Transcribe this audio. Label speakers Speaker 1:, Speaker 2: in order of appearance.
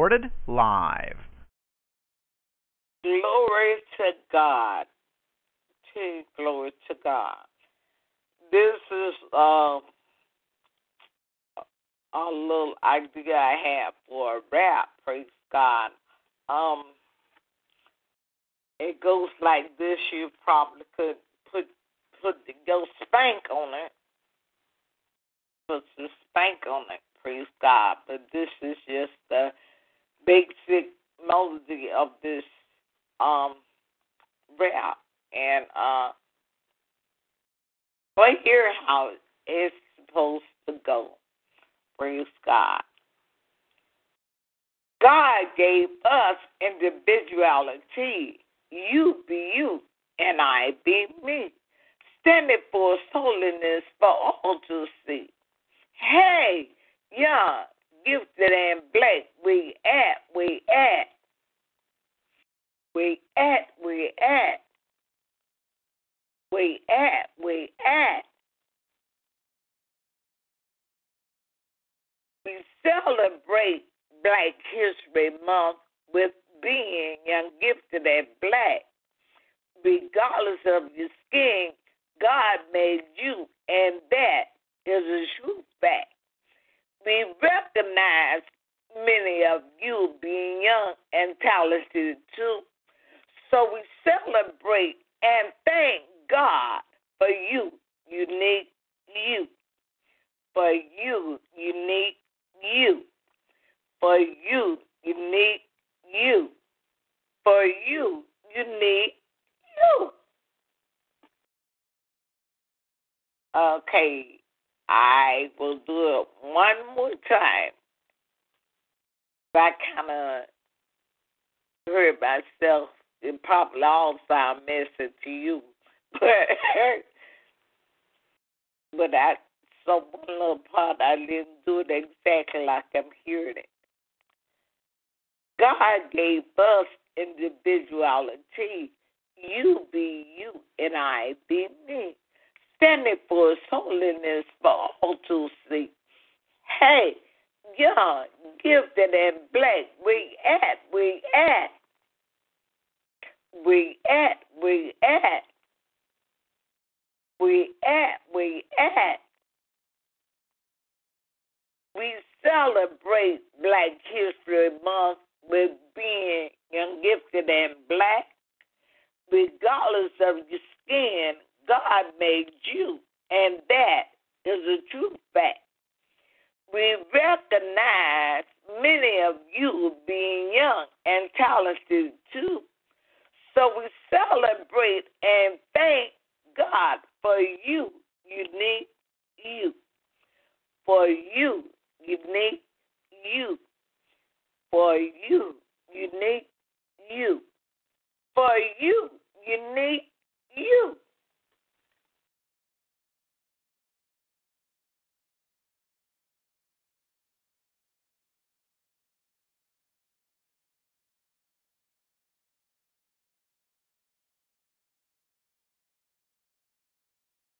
Speaker 1: Recorded live.
Speaker 2: Glory to God. To glory to God. This is um a little idea I have for a rap, praise God. Um it goes like this, you probably could put put the go spank on it. Put some spank on it, praise God. But this is just the basic melody of this um rap and uh but here how it's supposed to go. Praise God. God gave us individuality. You be you, and I be me. Standing for holiness for all to see. Hey, young, gifted and black, at, we at. We at, we at. We at, we at. We celebrate Black History Month with being young, gifted, and black. Regardless of your skin, God made you, and that is a true fact. We recognize many of you being young talented too. So we celebrate and thank God for you, unique you. For you, unique you. For you, unique you. For you, unique you. Okay, I will do it one more time. I kind of heard myself. It probably all sound messy to you, but but I so one little part I didn't do it exactly like I'm hearing it. God gave us individuality. You be you and I be me. Standing for his holiness for all to see. Hey, young, gifted and black, we at, we at. We at, we at. We at, we at. We celebrate Black History Month with being young, gifted, and black. Regardless of your skin, God made you, and that is a true fact. We recognize many of you being young and talented too. So we celebrate and thank God for you, unique you. For you, unique you. For you, unique you. For you, unique you.